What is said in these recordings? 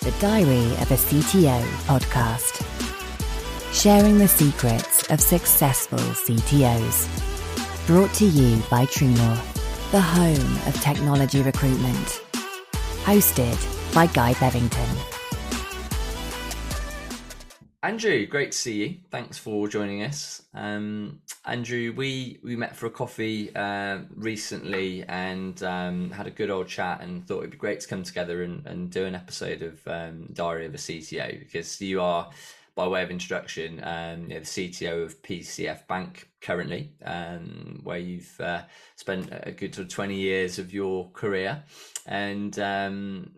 the Diary of a CTO podcast. Sharing the secrets of successful CTOs. Brought to you by True the home of technology recruitment. Hosted by Guy Bevington. Andrew, great to see you. Thanks for joining us. Um, Andrew, we, we met for a coffee uh, recently and um, had a good old chat and thought it'd be great to come together and, and do an episode of um, Diary of a CTO because you are, by way of introduction, um, you the CTO of PCF Bank currently, um, where you've uh, spent a good sort of 20 years of your career. And um,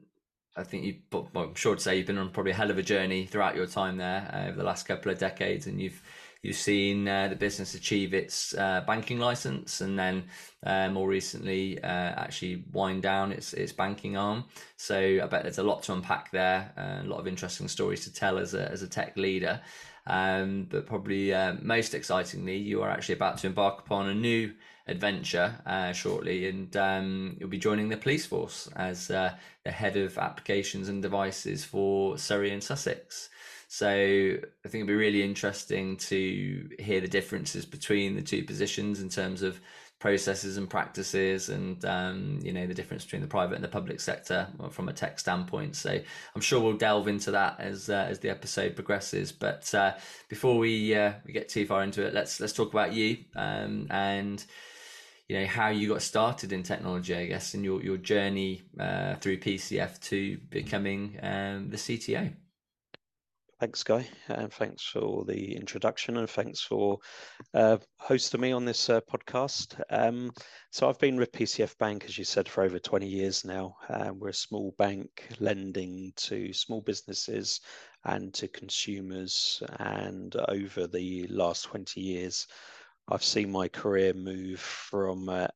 I think you, well, I'm sure to say you've been on probably a hell of a journey throughout your time there uh, over the last couple of decades, and you've you've seen uh, the business achieve its uh, banking license, and then uh, more recently uh, actually wind down its its banking arm. So I bet there's a lot to unpack there, uh, a lot of interesting stories to tell as a as a tech leader. Um, but probably most excitingly, you are actually about to embark upon a new adventure uh, shortly, and um, you'll be joining the police force as uh, the head of applications and devices for Surrey and Sussex. So I think it'll be really interesting to hear the differences between the two positions in terms of processes and practices and um, you know the difference between the private and the public sector from a tech standpoint so i'm sure we'll delve into that as uh, as the episode progresses but uh, before we uh, we get too far into it let's let's talk about you um, and you know how you got started in technology, I guess, and your your journey uh, through PCF to becoming um, the CTO. Thanks, Guy, and thanks for the introduction, and thanks for uh, hosting me on this uh, podcast. Um, so I've been with PCF Bank, as you said, for over 20 years now. Um, we're a small bank lending to small businesses and to consumers, and over the last 20 years, I've seen my career move from uh,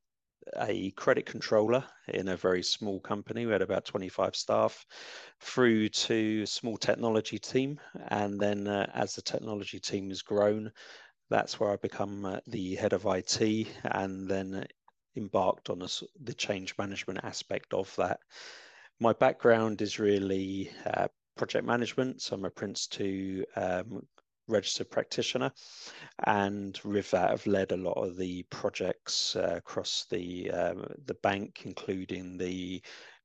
a credit controller in a very small company. We had about 25 staff through to a small technology team. And then uh, as the technology team has grown, that's where I become uh, the head of IT and then embarked on a, the change management aspect of that. My background is really uh, project management. So I'm a Prince 2 um, registered practitioner, and with that, I've led a lot of the projects uh, across the um, the bank, including the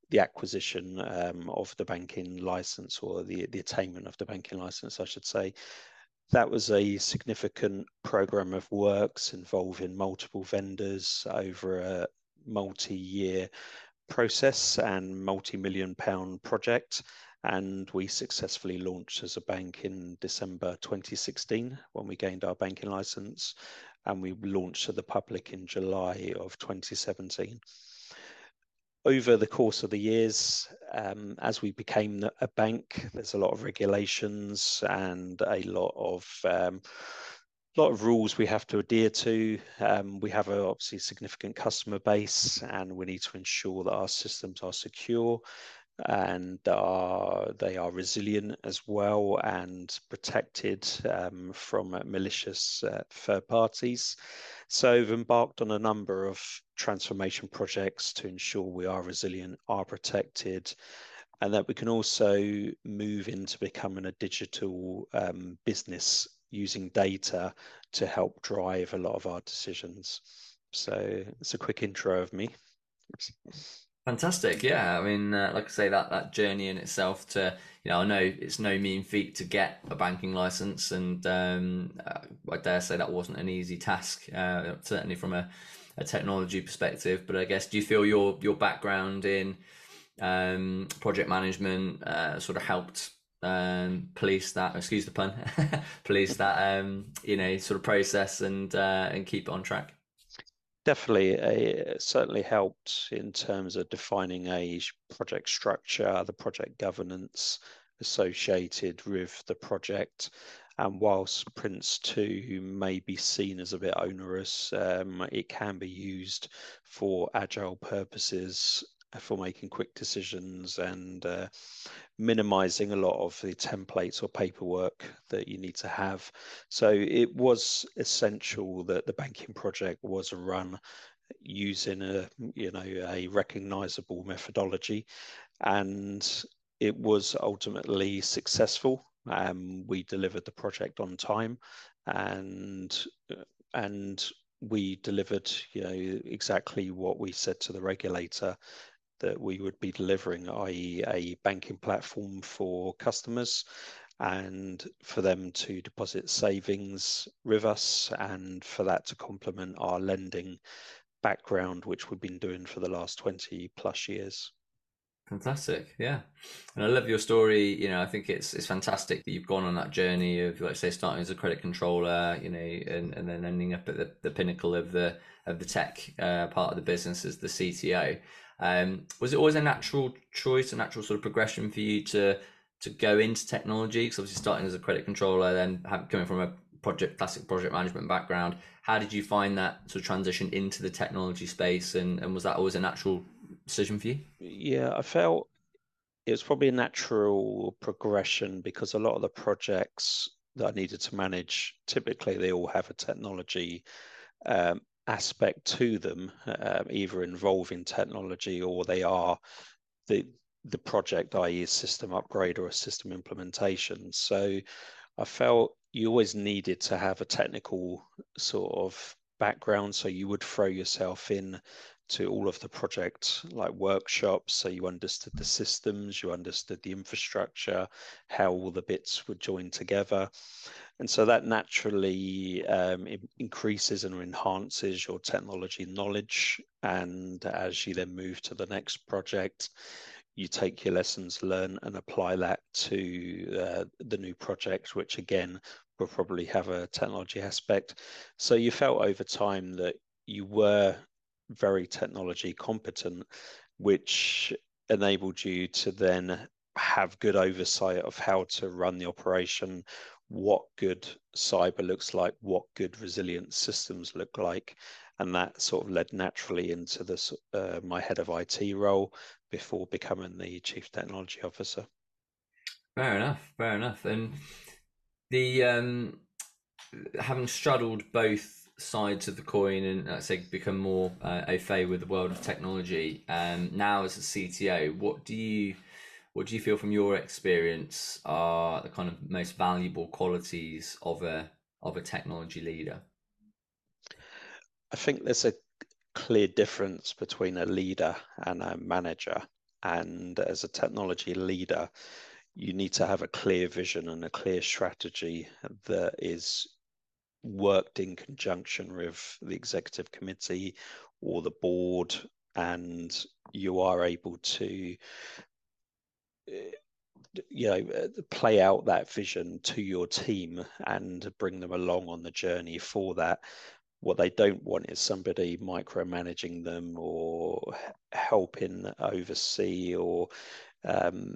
the acquisition um, of the banking license or the the attainment of the banking license, I should say. That was a significant program of works involving multiple vendors over a multi-year process and multi-million pound project and we successfully launched as a bank in December 2016 when we gained our banking license, and we launched to the public in July of 2017. Over the course of the years, um, as we became a bank, there's a lot of regulations and a lot of um, lot of rules we have to adhere to. Um, we have a obviously significant customer base, and we need to ensure that our systems are secure and are, they are resilient as well and protected um, from malicious uh, third parties. So we've embarked on a number of transformation projects to ensure we are resilient, are protected, and that we can also move into becoming a digital um, business using data to help drive a lot of our decisions. So it's a quick intro of me. Fantastic, yeah. I mean, uh, like I say, that that journey in itself to you know, I know it's no mean feat to get a banking license, and um, uh, I dare say that wasn't an easy task, uh, certainly from a, a technology perspective. But I guess, do you feel your your background in um, project management uh, sort of helped um, police that? Excuse the pun, police that um, you know sort of process and uh, and keep it on track. Definitely, it certainly helped in terms of defining a project structure, the project governance associated with the project. And whilst Prince 2 may be seen as a bit onerous, um, it can be used for agile purposes for making quick decisions and uh, minimizing a lot of the templates or paperwork that you need to have. So it was essential that the banking project was run using a you know a recognizable methodology and it was ultimately successful. Um, we delivered the project on time, and and we delivered, you know, exactly what we said to the regulator that we would be delivering, i.e., a banking platform for customers and for them to deposit savings with us and for that to complement our lending background, which we've been doing for the last 20 plus years. Fantastic, yeah, and I love your story. You know, I think it's it's fantastic that you've gone on that journey of, like, say, starting as a credit controller, you know, and, and then ending up at the, the pinnacle of the of the tech uh, part of the business as the CTO. Um, was it always a natural choice, a natural sort of progression for you to to go into technology? Because obviously, starting as a credit controller, then have, coming from a project classic project management background, how did you find that sort of transition into the technology space, and, and was that always a natural decision for you? Yeah, I felt it was probably a natural progression because a lot of the projects that I needed to manage typically they all have a technology um, aspect to them, uh, either involving technology or they are the the project, i.e., a system upgrade or a system implementation. So I felt you always needed to have a technical sort of background, so you would throw yourself in to all of the project like workshops so you understood the systems you understood the infrastructure how all the bits would join together and so that naturally um, increases and enhances your technology knowledge. And as you then move to the next project you take your lessons learned and apply that to uh, the new project which again will probably have a technology aspect. So you felt over time that you were very technology competent, which enabled you to then have good oversight of how to run the operation, what good cyber looks like, what good resilient systems look like, and that sort of led naturally into this uh, my head of IT role before becoming the chief technology officer. Fair enough, fair enough, and the um, having straddled both sides of the coin and let's say become more uh, au fait with the world of technology um, now as a cto what do you what do you feel from your experience are the kind of most valuable qualities of a of a technology leader? I think there's a clear difference between a leader and a manager. And as a technology leader you need to have a clear vision and a clear strategy that is worked in conjunction with the executive committee or the board, and you are able to you know eh, play out that vision to your team and bring them along on the journey for that what they don't want is somebody micromanaging them or helping oversee or um,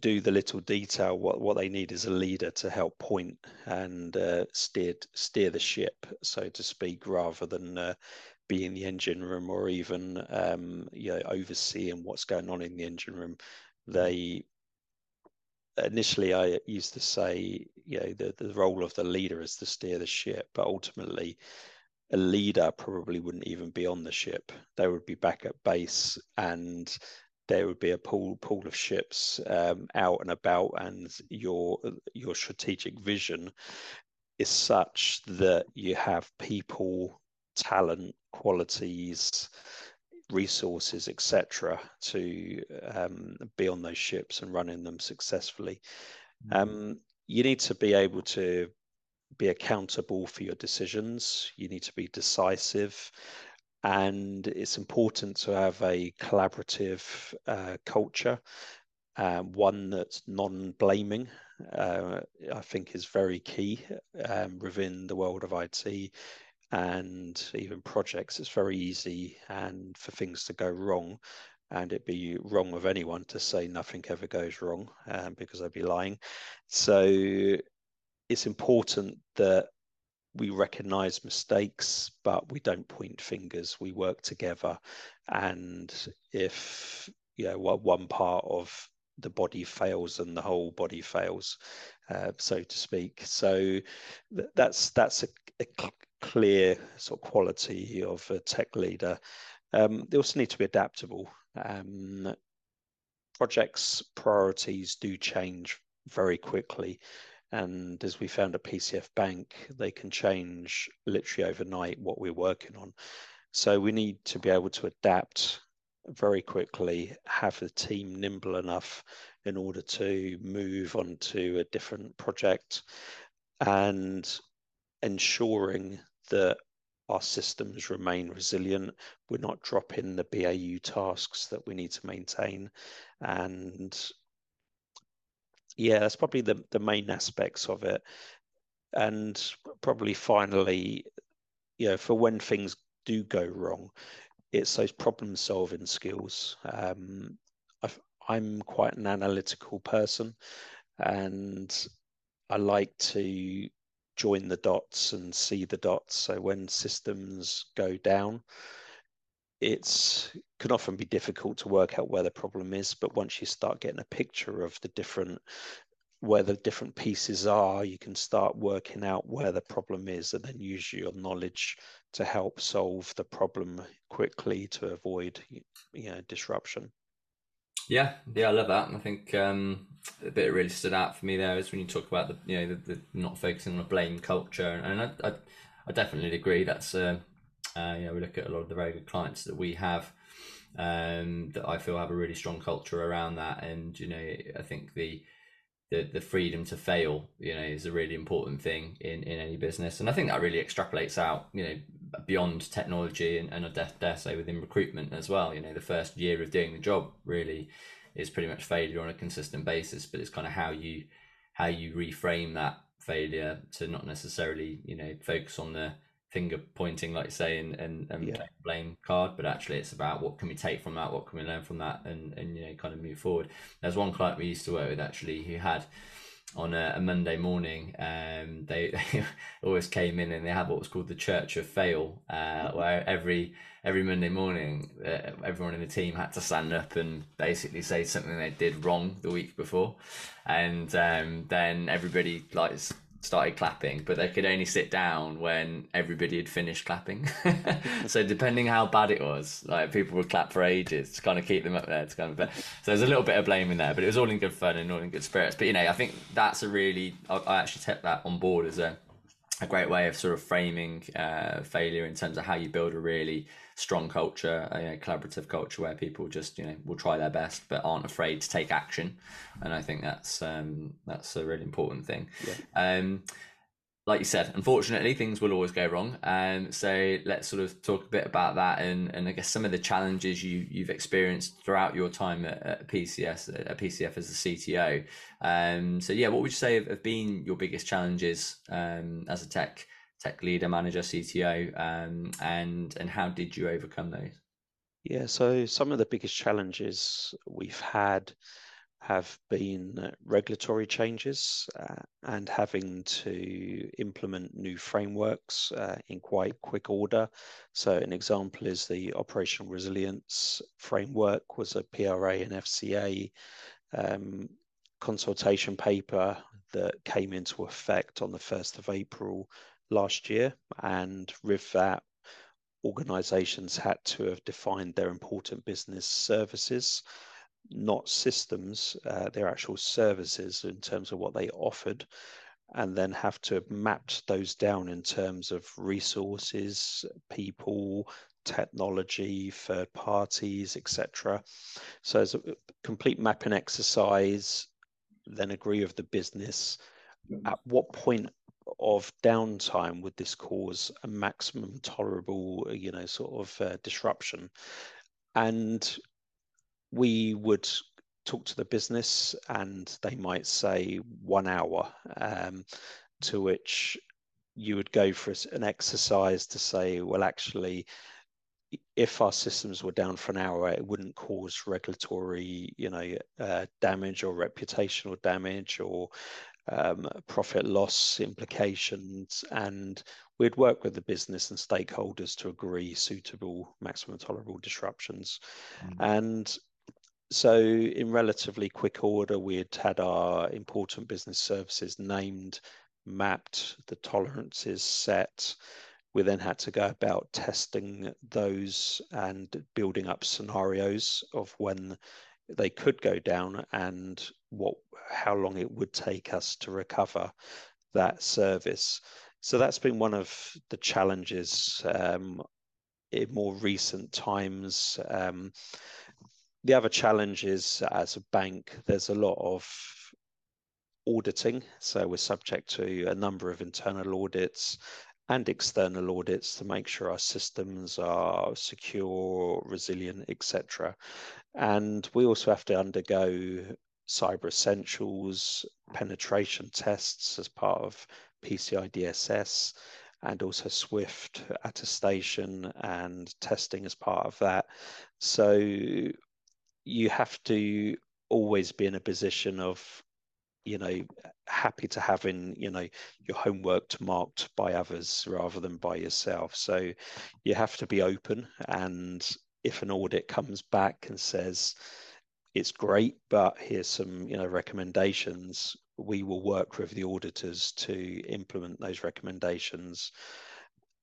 do the little detail. What what they need is a leader to help point and uh, steer steer the ship, so to speak, rather than uh, be in the engine room or even um, you know overseeing what's going on in the engine room. They initially I used to say you know the the role of the leader is to steer the ship, but ultimately a leader probably wouldn't even be on the ship. They would be back at base and there would be a pool pool of ships um, out and about, and your your strategic vision is such that you have people, talent, qualities, resources, etc., to um, be on those ships and running them successfully. Mm-hmm. Um, you need to be able to be accountable for your decisions. You need to be decisive and it's important to have a collaborative uh, culture, um, one that's non-blaming. Uh, I think is very key um, within the world of IT and even projects. It's very easy and for things to go wrong, and it'd be wrong of anyone to say nothing ever goes wrong um, because they'd be lying. So it's important that we recognize mistakes, but we don't point fingers. We work together. And if you know one part of the body fails and the whole body fails, uh, so to speak. So that's that's a, a, clear sort of quality of a tech leader. Um, they also need to be adaptable. Um, projects priorities do change very quickly. And as we found at PCF Bank, they can change literally overnight what we're working on. So we need to be able to adapt very quickly, have the team nimble enough in order to move on to a different project and ensuring that our systems remain resilient. We're not dropping the BAU tasks that we need to maintain. And yeah, that's probably the, the main aspects of it. And probably finally, you know, for when things do go wrong, it's those problem solving skills. Um, i am quite an analytical person and I like to join the dots and see the dots. So when systems go down, it can often be difficult to work out where the problem is. But once you start getting a picture of the different where the different pieces are, you can start working out where the problem is and then use your knowledge to help solve the problem quickly to avoid you know disruption. Yeah, yeah, I love that. I think um, bit that really stood out for me there is when you talk about the you know the, the not focusing on a blame culture, and I, I, I definitely agree. That's uh, uh, you know we look at a lot of the very good clients that we have um, that I feel have a really strong culture around that, and you know I think the the the freedom to fail, you know, is a really important thing in in any business, and I think that really extrapolates out, you know, beyond technology and, and I dare, dare say within recruitment as well. You know, the first year of doing the job really is pretty much failure on a consistent basis, but it's kind of how you how you reframe that failure to not necessarily you know focus on the finger pointing, like you say, and and, and yeah. blame card, but actually it's about what can we take from that, what can we learn from that, and and you know kind of move forward. There's one client we used to work with actually who had on a, a Monday morning, um, they, they, always came in and they had what was called the Church of Fail, uh, where every every Monday morning, uh, everyone in the team had to stand up and basically say something they did wrong the week before, and um, then everybody like started clapping, but they could only sit down when everybody had finished clapping. so depending how bad it was, like people would clap for ages to kind of keep them up there. To kind of, so there's a little bit of blame in there, but it was all in good fun and all in good spirits. But you know, I think that's a really, I, I actually took that on board as a a great way of sort of framing uh, failure in terms of how you build a really strong culture, a, a, collaborative culture where people just you know will try their best but aren't afraid to take action, and I think that's um, that's a really important thing. Yeah. Um, like you said, unfortunately, things will always go wrong. Um, so let's sort of talk a bit about that, and, and I guess some of the challenges you you've experienced throughout your time at, at PCS, at PCF as a CTO. Um, so yeah, what would you say have, have been your biggest challenges um, as a tech tech leader, manager, CTO, um, and and how did you overcome those? Yeah, so some of the biggest challenges we've had have been uh, regulatory changes uh, and having to implement new frameworks uh, in quite quick order. So, an example is the Operational Resilience Framework was a PRA and FCA um, consultation paper that came into effect on the 1st of April last year. And with that, organizations had to have defined their important business services not systems, uh, their actual services in terms of what they offered, and then have to have mapped those down in terms of resources, people, technology, third parties, etc. So as a complete mapping exercise, then agree with the business. At what point of downtime would this cause a maximum tolerable, you know, sort of uh, disruption? And we would talk to the business and they might say one hour, um, to which you would go for an exercise to say, well, actually, if our systems were down for an hour, it wouldn't cause regulatory, you know, uh, damage or reputational damage or um, profit loss implications. And we'd work with the business and stakeholders to agree suitable maximum tolerable disruptions. Mm-hmm. And so in relatively quick order, we had had our important business services named, mapped, the tolerances set. We then had to go about testing those and building up scenarios of when they could go down and what how long it would take us to recover that service. So that's been one of the challenges um, in more recent times. Um, the other challenge is as a bank, there's a lot of auditing. So we're subject to a number of internal audits and external audits to make sure our systems are secure, resilient, etc. And we also have to undergo cyber essentials penetration tests as part of PCI DSS and also Swift attestation and testing as part of that. So you have to always be in a position of you know happy to having you know your homework marked by others rather than by yourself. So you have to be open and if an audit comes back and says it's great but here's some you know recommendations we will work with the auditors to implement those recommendations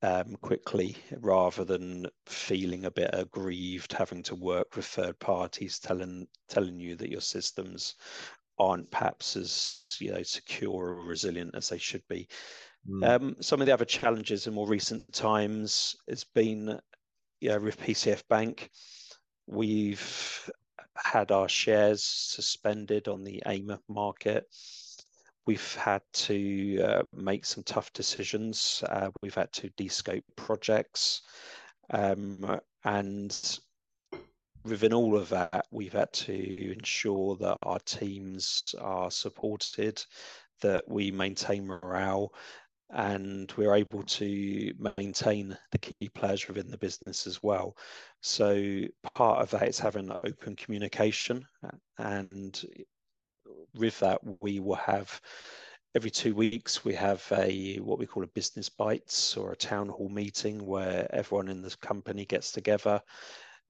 um, quickly rather than feeling a bit aggrieved having to work with third parties telling telling you that your systems aren't perhaps as you know secure or resilient as they should be. Mm. Um, some of the other challenges in more recent times has been, you know, with PCF Bank, we've had our shares suspended on the AIM market. We've had to uh, make some tough decisions. Uh, we've had to descope projects. Um, and within all of that, we've had to ensure that our teams are supported, that we maintain morale, and we're able to maintain the key players within the business as well. So part of that is having open communication, and with that, we will have every two weeks we have a what we call a business bites or a town hall meeting where everyone in the company gets together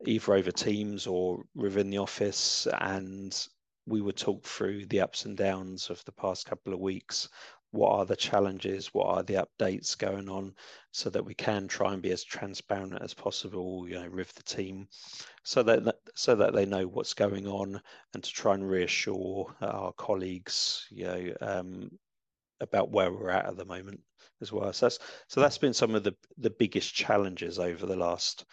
either over Teams or within the office, and we would talk through the ups and downs of the past couple of weeks. What are the challenges? What are the updates going on, so that we can try and be as transparent as possible, you know, with the team, so that so that they know what's going on, and to try and reassure our colleagues, you know, um, about where we're at at the moment as well. So that's so that's been some of the the biggest challenges over the last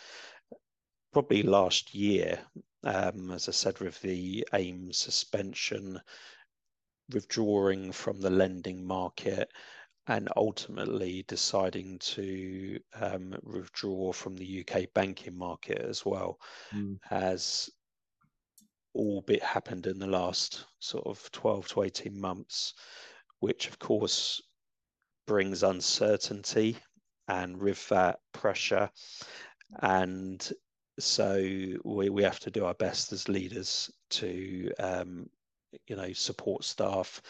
probably last year, um, as I said, with the AIM suspension, withdrawing from the lending market, and ultimately deciding to um, withdraw from the UK banking market as well, mm. has all bit happened in the last sort of 12 to 18 months, which of course brings uncertainty and with that pressure and so we, we have to do our best as leaders to um, you know support staff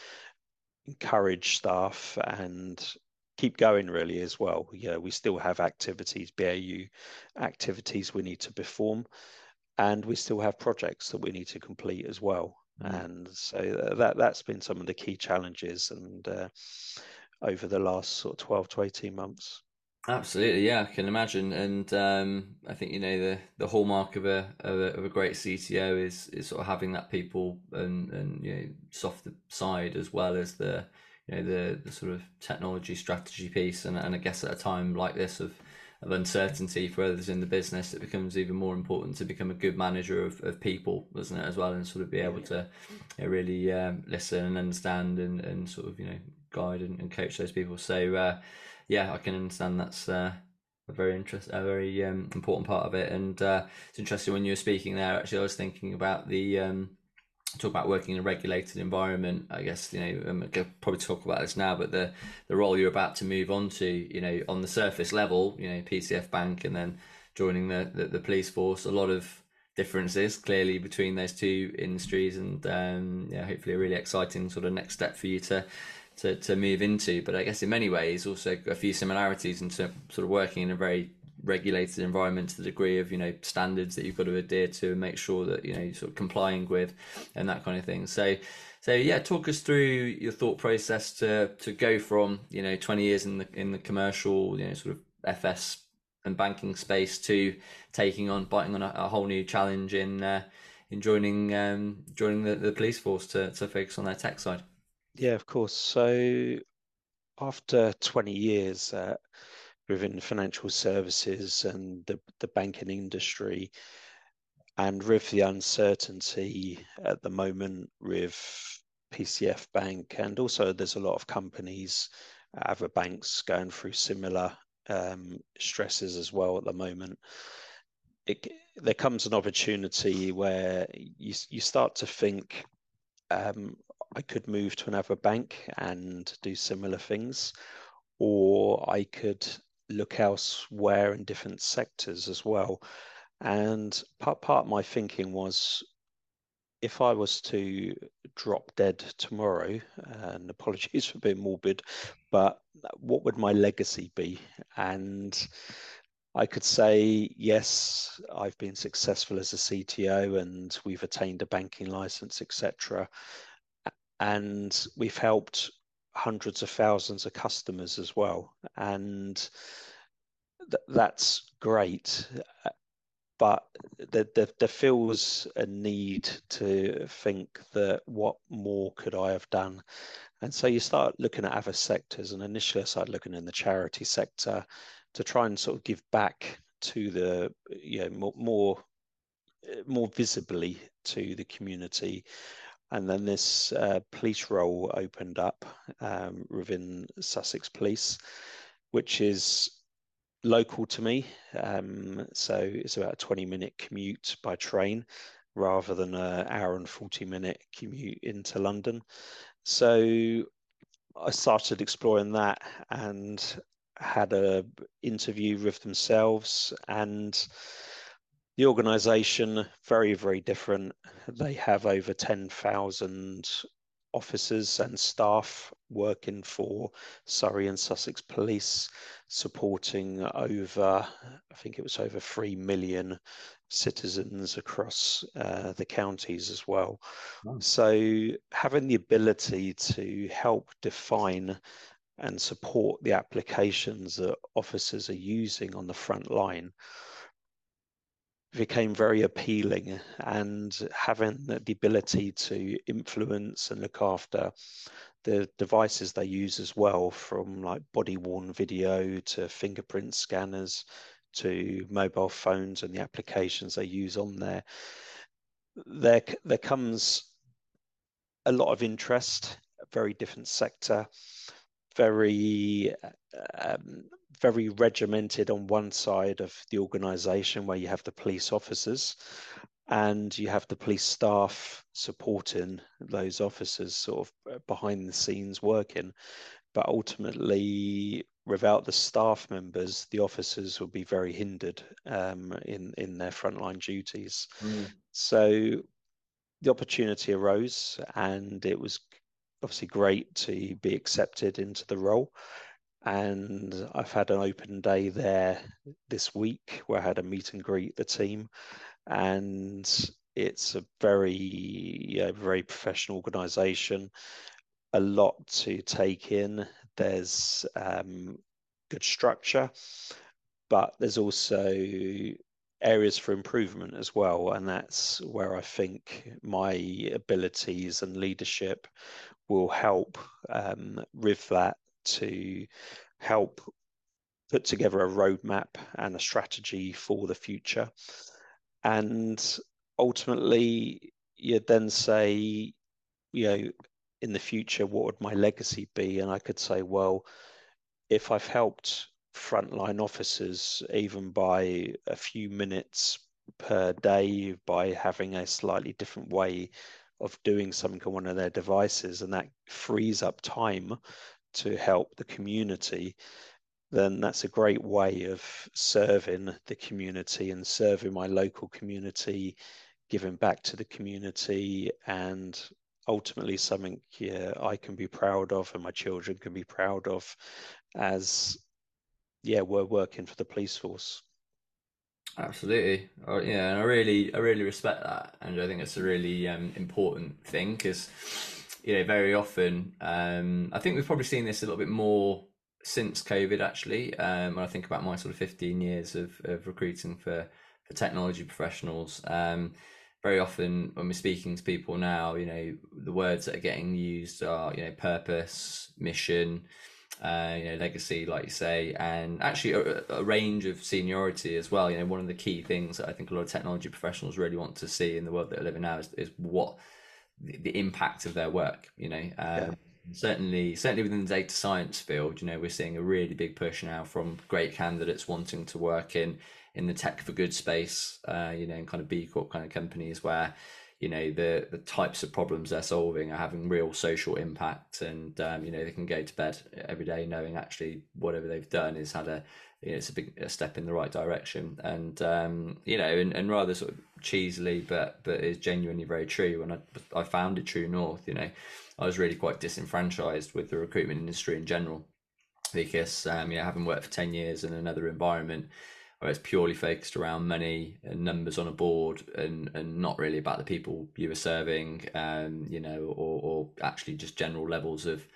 encourage staff and keep going really as well. You know we still have activities bau activities we need to perform and we still have projects that we need to complete as well. Mm. and so that that's been some of the key challenges and uh, over the last sort of 12 to 18 months Absolutely, yeah, I can imagine, and um, I think you know the the hallmark of a, of a of a great CTO is is sort of having that people and and you know soft side as well as the you know the the sort of technology strategy piece, and and I guess at a time like this of of uncertainty for others in the business, it becomes even more important to become a good manager of, of people, doesn't it, as well, and sort of be able to you know, really um, listen and understand and, and sort of you know guide and, and coach those people. So. Uh, yeah, I can understand that's uh, a very interest, a very um, important part of it. And uh, it's interesting when you were speaking there. Actually, I was thinking about the um, talk about working in a regulated environment. I guess you know to probably talk about this now, but the the role you're about to move on to, you know, on the surface level, you know, PCF Bank, and then joining the, the, the police force. A lot of differences clearly between those two industries, and um, yeah, hopefully a really exciting sort of next step for you to to, to move into. But I guess in many ways, also a few similarities in sort of working in a very regulated environment to the degree of you know standards that you've got to adhere to and make sure that you know you're sort of complying with and that kind of thing. So. So yeah, talk us through your thought process to to go from you know 20 years in the in the commercial you know sort of FS and banking space to taking on biting on a, a whole new challenge in uh, in joining um, joining the, the police force to to focus on their tech side. Yeah, of course. So after 20 years uh, within financial services and the, the banking industry, and with the uncertainty at the moment with PCF Bank, and also there's a lot of companies, other banks going through similar um, stresses as well at the moment. It, there comes an opportunity where you you start to think um, I could move to another bank and do similar things, or I could look elsewhere in different sectors as well. And part part of my thinking was if I was to drop dead tomorrow, and apologies for being morbid, but what would my legacy be? And I could say, yes, I've been successful as a CTO and we've attained a banking license, etc. And we've helped hundreds of thousands of customers as well. And th- that's great but there, feels a need to think that what more could I have done? And so you start looking at other sectors, and initially I started looking in the charity sector to try and sort of give back to the, you know, more, more, eh, more visibly to the community. And then this uh, police role opened up um, within Sussex Police, which is local to me. Um, so it's about a 20 minute commute by train rather than an hour and 40 minute commute into London. So I started exploring that and had a interview with themselves and the organization very very different they have over 10,000 officers and staff working for Surrey and Sussex Police, supporting over, I think it was over 3 million citizens across uh, the counties as well. So, having the ability to help define and support the applications that officers are using on the front line became very appealing and having the ability to influence and look after the devices they use as well from like body worn video to fingerprint scanners to mobile phones and the applications they use on there there there comes a lot of interest a very different sector very um, very regimented on one side of the organization where you have the police officers and you have the police staff supporting those officers sort of uh, behind the scenes working but ultimately without the staff members the officers will be very hindered um, in in their frontline duties mm. so the opportunity arose and it was obviously great to be accepted into the role. And I've had an open day there this week where I had a meet and greet the team. And it's a very, very professional organization, a lot to take in. There's um, good structure, but there's also areas for improvement as well. And that's where I think my abilities and leadership will help um, with that to help put together a roadmap and a strategy for the future. And ultimately, you'd then say, you know, in the future, what would my legacy be? And I could say, well, if I've helped frontline officers, even by a few minutes per day, by having a slightly different way of doing something on one of their devices, and that frees up time to help the community, then that's a great way of serving the community and serving my local community, giving back to the community, and ultimately something yeah, I can be proud of and my children can be proud of as yeah, we're working for the police force. Absolutely, oh, yeah, and I really, I really respect that, and I think it's a really um, important thing because, you know, very often, um, I think we've probably seen this a little bit more since COVID. Actually, um, when I think about my sort of fifteen years of, of recruiting for for technology professionals, um, very often when we're speaking to people now, you know, the words that are getting used are, you know, purpose, mission, uh, you know, legacy, like you say, and actually a, a, range of seniority as well. You know, one of the key things that I think a lot of technology professionals really want to see in the world that we are living now is, is what the, the, impact of their work. You know, um, yeah. certainly, certainly within the data science field, you know, we're seeing a really big push now from great candidates wanting to work in in the tech for good space. Uh, you know, in kind of B Corp kind of companies where you know the the types of problems they're solving are having real social impact and um, you know they can go to bed every day knowing actually whatever they've done is had a you know it's a big a step in the right direction. And um, you know and, and rather sort of cheesily but but is genuinely very true. When I, I founded True North you know. I was really quite disenfranchised with the recruitment industry in general because um, you know having worked for 10 years in another environment where it's purely focused around money and numbers on a board and, and not really about the people you were serving, um, you know, or, or actually just general levels of,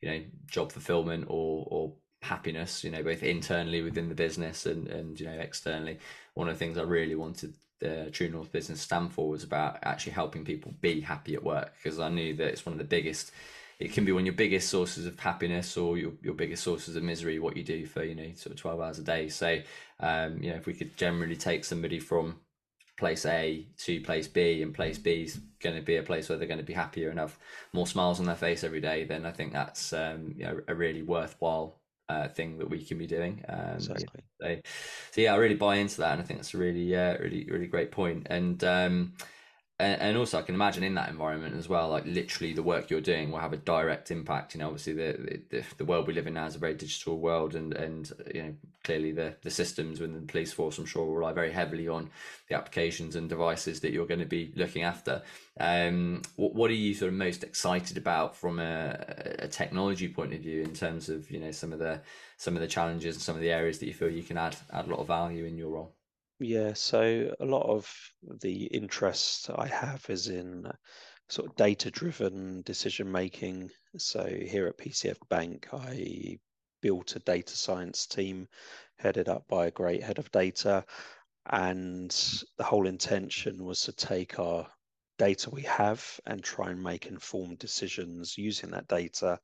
you know, job fulfillment or, or happiness, you know, both internally within the business and, and, you know, externally. One of the things I really wanted the True North Business stand for was about actually helping people be happy at work because I knew that it's one of the biggest it can be one of your biggest sources of happiness or your, your biggest sources of misery what you do for you know sort of 12 hours a day so um, you know if we could generally take somebody from place a to place b and place b is going to be a place where they're going to be happier and have more smiles on their face every day then i think that's um, you know a really worthwhile uh, thing that we can be doing. Um, exactly. So, so, yeah, I really buy into that, and I think that's a really, uh, really, really great point. And um, and, and also I can imagine in that environment as well, like literally the work you're doing will have a direct impact. You know, obviously the the, the world we live in now is a very digital world, and and you know clearly the the systems within the police force, I'm sure, will rely very heavily on the applications and devices that you're going to be looking after. Um, what what are you sort of most excited about from a, a technology point of view in terms of you know some of the some of the challenges and some of the areas that you feel you can add add a lot of value in your role? Yeah, so a lot of the interest I have is in sort of data-driven decision making. So here at PCF Bank, I built a data science team headed up by a great head of data. And the whole intention was to take our data we have and try and make informed decisions using that data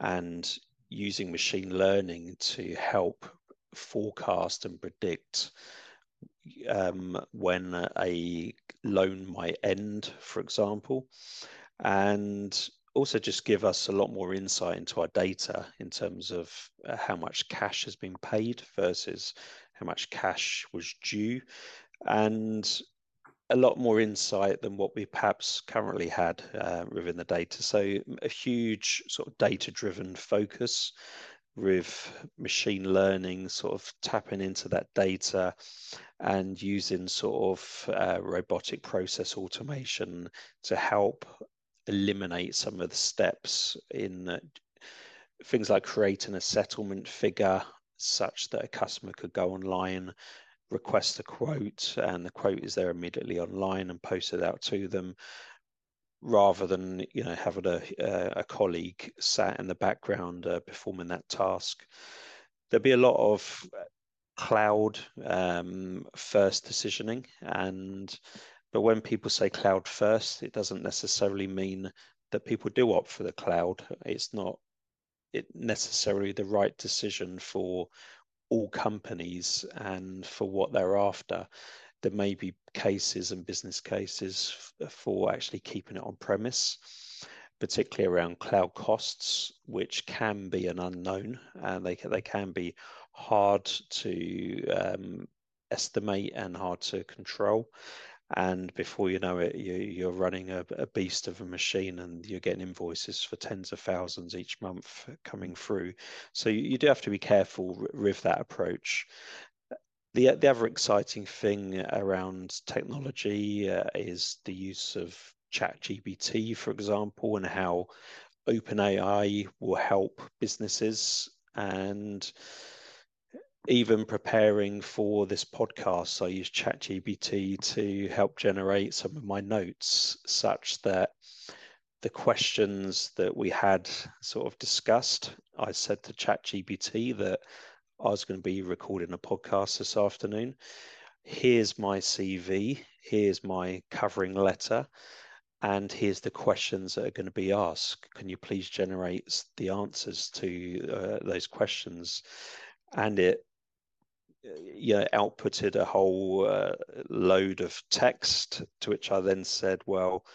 and using machine learning to help forecast and predict um, when a loan might end, for example, and also just give us a lot more insight into our data in terms of uh, how much cash has been paid versus how much cash was due, and a lot more insight than what we perhaps currently had uh, within the data. So a huge sort of data-driven focus with machine learning, sort of tapping into that data and using sort of uh, robotic process automation to help eliminate some of the steps in things like creating a settlement figure such that a customer could go online request a quote and the quote is there immediately online and posted out to them rather than you know having a, a colleague sat in the background uh, performing that task. There'll be a lot of cloud um, first decisioning, and but when people say cloud first, it doesn't necessarily mean that people do opt for the cloud. It's not it necessarily the right decision for all companies and for what they're after there may be cases and business cases for actually keeping it on premise, particularly around cloud costs, which can be an unknown and they can, they can be hard to um, estimate and hard to control. And before you know it, you, are running a, a, beast of a machine and you're getting invoices for tens of thousands each month coming through. So you, you do have to be careful with that approach the the other exciting thing around technology uh, is the use of chat ChatGPT, for example, and how OpenAI will help businesses and even preparing for this podcast, I use ChatGPT to help generate some of my notes, such that the questions that we had sort of discussed, I said to ChatGPT that I was going to be recording a podcast this afternoon. Here's my CV. here's my covering letter, and here's the questions that are going to be asked. Can you please generate the answers to uh, those questions? And it you know, outputted a whole uh, load of text, to which I then said, well,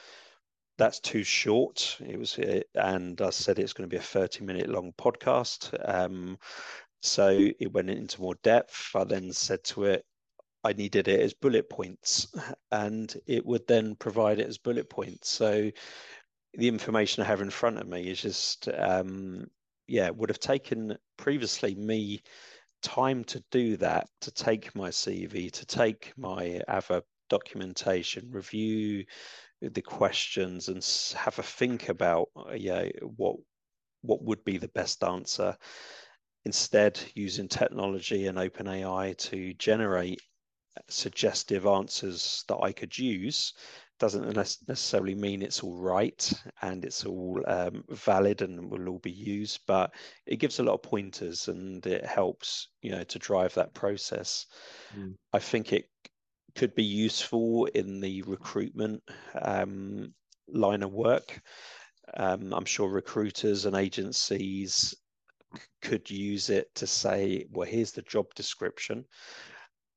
that's too short. It was, uh, and I said it's going to be a 30 minute long podcast. Um, so it went into more depth. I then said to it, I needed it as bullet points, and it would then provide it as bullet points. So the information I have in front of me is just, um, yeah, would have taken previously me time to do that, to take my CV, to take my other documentation, review the questions, and have a think about, yeah, what what would be the best answer. Instead, using technology and OpenAI to generate suggestive answers that I could use doesn't necessarily mean it's all right and it's all um, valid and will all be used, but it gives a lot of pointers and it helps, you know, to drive that process. Mm. I think it could be useful in the recruitment um, line of work. Um, I'm sure recruiters and agencies could use it to say, well, here's the job description.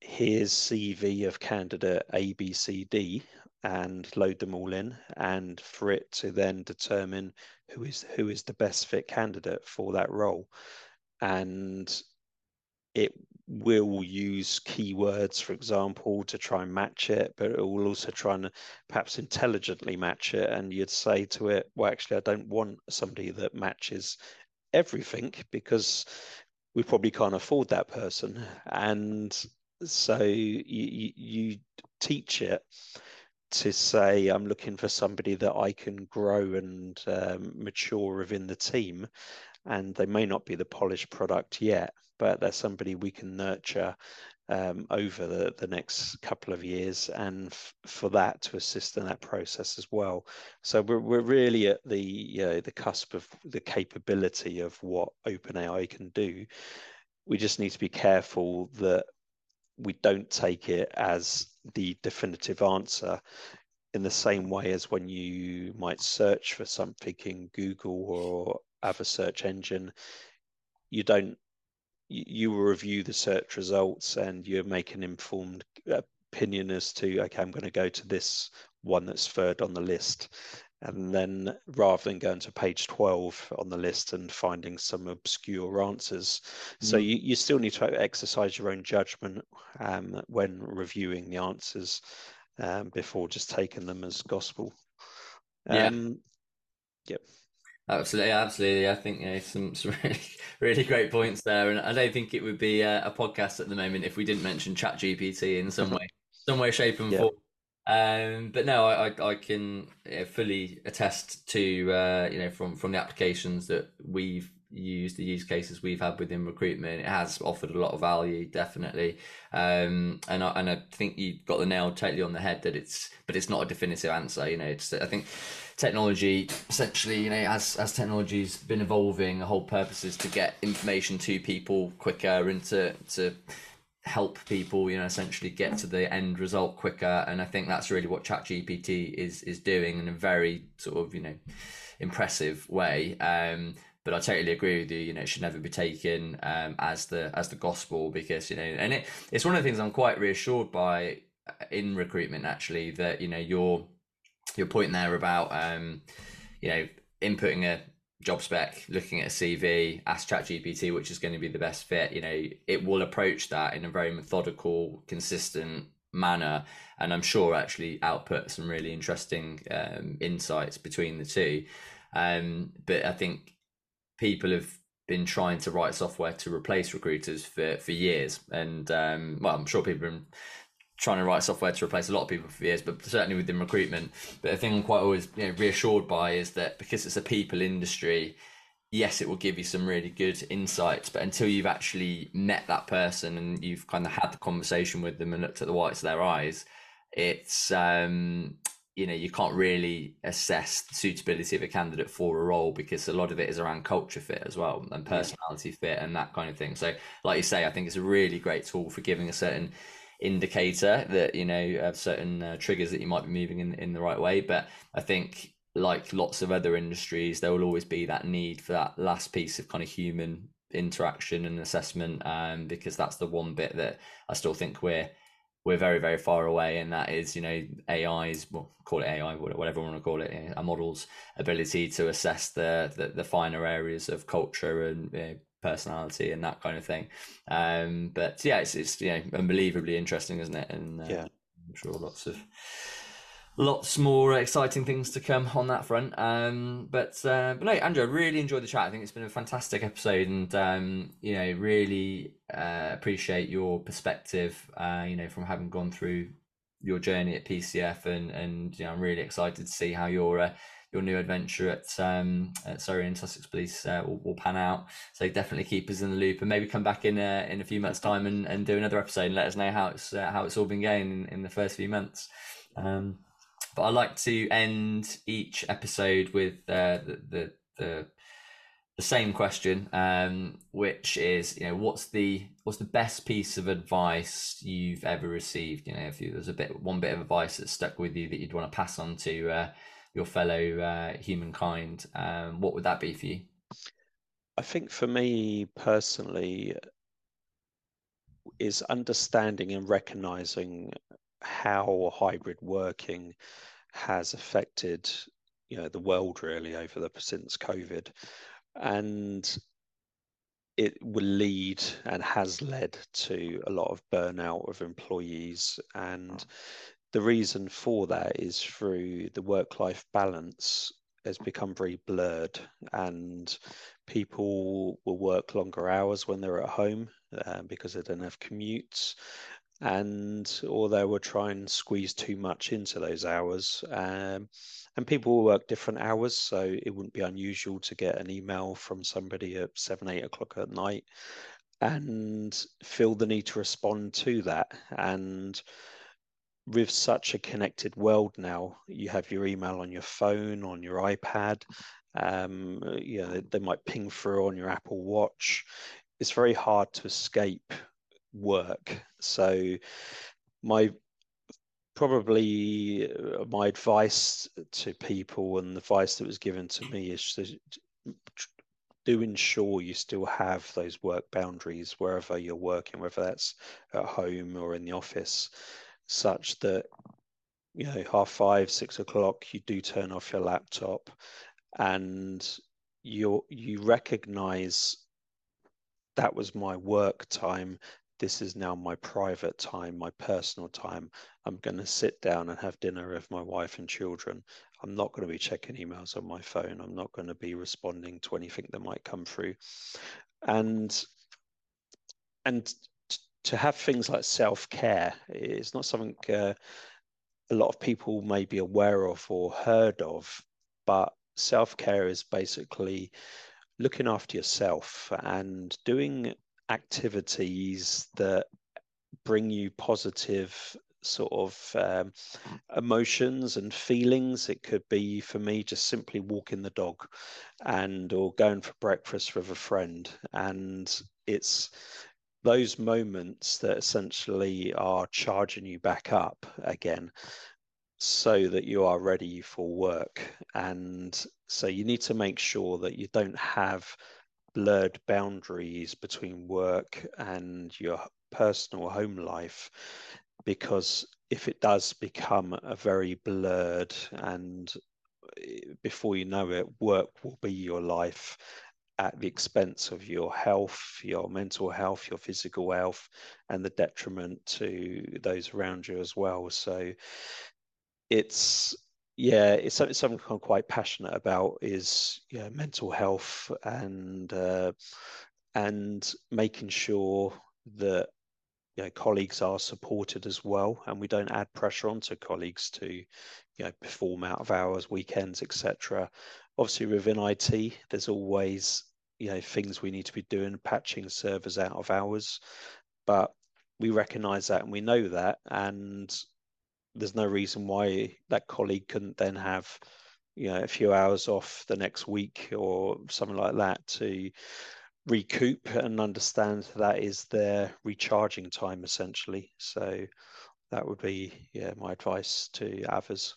Here's CV of candidate A, B, C, D, and load them all in, and for it to then determine who is who is the best fit candidate for that role, and it will use keywords, for example, to try and match it, but it will also try and perhaps intelligently match it. And you'd say to it, well, actually, I don't want somebody that matches everything because we probably can't afford that person. And so you, you, teach it to say I'm looking for somebody that I can grow and um, mature within the team, and they may not be the polished product yet, but they're somebody we can nurture um, over the, the next couple of years, and f- for that to assist in that process as well. So we're we're really at the you know, the cusp of the capability of what OpenAI can do. We just need to be careful that we don't take it as the definitive answer in the same way as when you might search for something in Google or other search engine, you don't you will review the search results and you make an informed opinion as to okay, I'm going to go to this one that's third on the list. And then rather than going to page 12 on the list and finding some obscure answers. Mm. so you, you still need to exercise your own judgment um, when reviewing the answers um, before just taking them as gospel. Um, yeah yep Absolutely, absolutely. I think know, some some really, really great points there, and I don't think it would be a, a podcast at the moment if we didn't mention Chat GPT in some way, some way, shape, and yeah. form. Um, but no, I, I, can fully attest to uh, you know from from the applications that we've used, the use cases we've had within recruitment. It has offered a lot of value, definitely. Um, and I, and I think you got the nail totally on the head that it's, but it's not a definitive answer. You know, it's I think technology essentially, you know, as as technology's been evolving, the whole purpose is to get information to people quicker and to to help people you know essentially get to the end result quicker and i think that's really what chat gpt is is doing in a very sort of you know impressive way um but I totally agree with you. You know, it should never be taken um, as the as the gospel because you know, and it, it's one of the things I'm quite reassured by in recruitment actually that you know your your point there about um, you know inputting a job spec, looking at a CV, ask ChatGPT which is going to be the best fit, you know, it will approach that in a very methodical, consistent manner. And I'm sure actually output some really interesting um, insights between the two. Um, but I think people have been trying to write software to replace recruiters for, for years. And um, well, I'm sure people have been trying to write software to replace a lot of people for years, but certainly within recruitment. But the thing I'm quite always you know, reassured by is that because it's a people industry, yes, it will give you some really good insights, but until you've actually met that person and you've kind of had the conversation with them and looked at the whites of their eyes, it's um, you know you can't really assess the suitability of a candidate for a role because a lot of it is around culture fit as well and personality fit and that kind of thing. So, like you say, I think it's a really great tool for giving a certain indicator that you know of certain uh, triggers that you might be moving in in the right way. But I think like lots of other industries, there will always be that need for that last piece of kind of human interaction and assessment, um, because that's the one bit that I still think we're we're very very far away and that is you know ai's well call it ai whatever you want to call it a model's ability to assess the the, the finer areas of culture and you know, personality and that kind of thing um but yeah it's, it's you know unbelievably interesting isn't it and uh, yeah i'm sure lots of lots more exciting things to come on that front. Um, but uh, but no, Andrew, I really enjoyed the chat. I think it's been a fantastic episode, and um, you know, really uh, appreciate your perspective. Uh, you know, from having gone through your journey at PCF, and and you know, I'm really excited to see how your uh, your new adventure at um, at Surrey and Sussex Police uh, will, will, pan out. So definitely keep us in the loop, and maybe come back in in a few months' time and, and do another episode and let us know how it's uh, how it's all been going in, in the first few months. Um, but I like to end each episode with uh, the, the, the the same question, um, which is, you know, what's the what's the best piece of advice you've ever received? You know, if you, there's a bit one bit of advice that stuck with you that you'd want to pass on to uh, your fellow uh, humankind, um, what would that be for you? I think for me personally, is understanding and recognizing how hybrid working has affected you know the world really over the since COVID, and it will lead and has led to a lot of burnout of employees and the reason for that is through the work life balance has become very blurred and people will work longer hours when they're at home uh, because they don't have commutes and or they will try and squeeze too much into those hours. Um, and people will work different hours, so it wouldn't be unusual to get an email from somebody at seven, eight o'clock at night and feel the need to respond to that. And with such a connected world now, you have your email on your phone, on your iPad. Um, you know, they might ping through on your Apple Watch. It's very hard to escape work. So my probably uh, my advice to people and the advice that was given to me is to do ensure you still have those work boundaries wherever you're working, whether that's at home or in the office, such that you know half five, six o'clock, you do turn off your laptop, and you you recognize that was my work time this is now my private time, my personal time. I'm going to sit down and have dinner with my wife and children. I'm not going to be checking emails on my phone. I'm not going to be responding to anything that might come through. And and to have things like self-care is not something uh, a lot of people may be aware of or heard of, but self-care is basically looking after yourself and doing activities that bring you positive sort of um, emotions and feelings. It could be for me just simply walking the dog and or going for breakfast with a friend. And it's those moments that essentially are charging you back up again so that you are ready for work. And so you need to make sure that you don't have blurred boundaries between work and your personal home life because if it does become a very blurred and eh, before you know it work will be your life at the expense of your health your mental health your physical health and the detriment to those around you as well so it's yeah, it's something, I'm quite passionate about is mental health and uh, and making sure that you know, colleagues are supported as well, and we don't add pressure onto colleagues to you know perform out of hours, weekends, etc. Obviously, within IT, there's always you know things we need to be doing, patching servers out of hours, but we recognise that and we know that, and there's no reason why that colleague couldn't then have you know a few hours off the next week or something like that to recoup and understand that is their recharging time essentially. So that would be yeah my advice to others.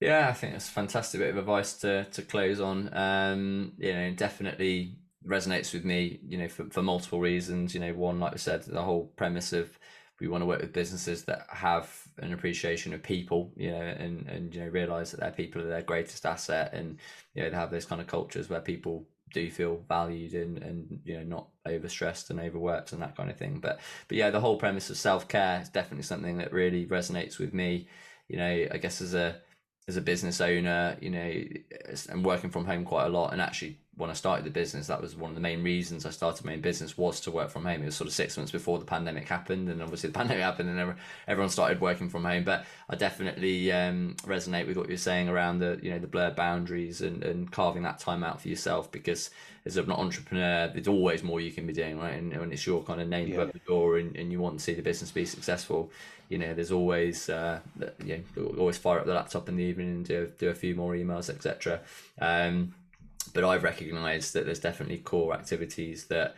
Yeah, I think that's a fantastic bit of advice to to close on. Um, you know, definitely resonates with me. You know, for for multiple reasons. You know, one like I said, the whole premise of we want to work with businesses that have an appreciation of people, you know, and and you know realize that their people are their greatest asset, and you know they have those kind of cultures where people do feel valued and and you know not overstressed and overworked and that kind of thing. But but yeah, the whole premise of self care is definitely something that really resonates with me. You know, I guess as a as a business owner, you know, and working from home quite a lot, and actually when I started the business, that was one of the main reasons I started my own business was to work from home. It was sort of six months before the pandemic happened, and obviously the pandemic happened, and everyone started working from home. But I definitely um, resonate with what you're saying around the you know the blurred boundaries and, and carving that time out for yourself because as an entrepreneur, there's always more you can be doing, right? And when it's your kind of name yeah. above the door, and, and you want to see the business be successful, you know, there's always uh, you know, always fire up the laptop in the evening and do do a few more emails, etc. Um, but I've recognised that there's definitely core activities that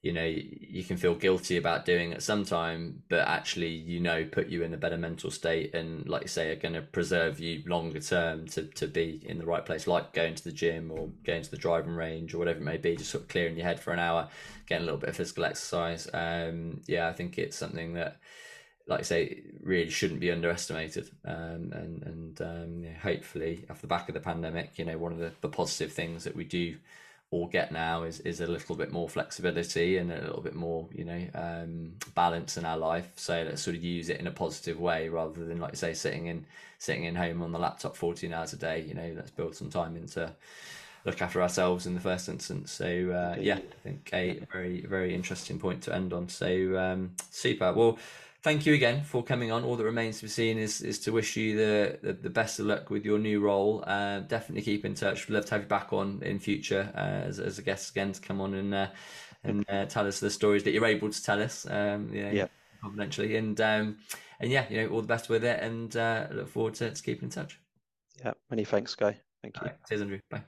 you know you can feel guilty about doing at some time but actually you know put you in a better mental state and like you say are going to preserve you longer term to, to be in the right place like going to the gym or going to the driving range or whatever it may be just sort of clearing your head for an hour getting a little bit of physical exercise. Um, yeah i think it's something that like I say, really shouldn't be underestimated. Um, and and um, hopefully, off the back of the pandemic, you know, one of the, the positive things that we do all get now is is a little bit more flexibility and a little bit more, you know, um, balance in our life. So let's sort of use it in a positive way rather than, like you say, sitting in sitting in home on the laptop fourteen hours a day. You know, let's build some time into look after ourselves in the first instance. So uh, yeah, I think a very very interesting point to end on. So um, super. Well thank you again for coming on. All that remains to be seen is is to wish you the the, the best of luck with your new role. Uh, definitely keep in touch. We'd love to have you back on in future uh, as, as a guest again to come on and uh, and uh, tell us the stories that you're able to tell us. Um, you know, yeah, confidentially. And um, and yeah, you know, all the best with it, and uh, look forward to, to keeping in touch. Yeah, many thanks, Guy. Thank you. Right, cheers, Andrew. Bye.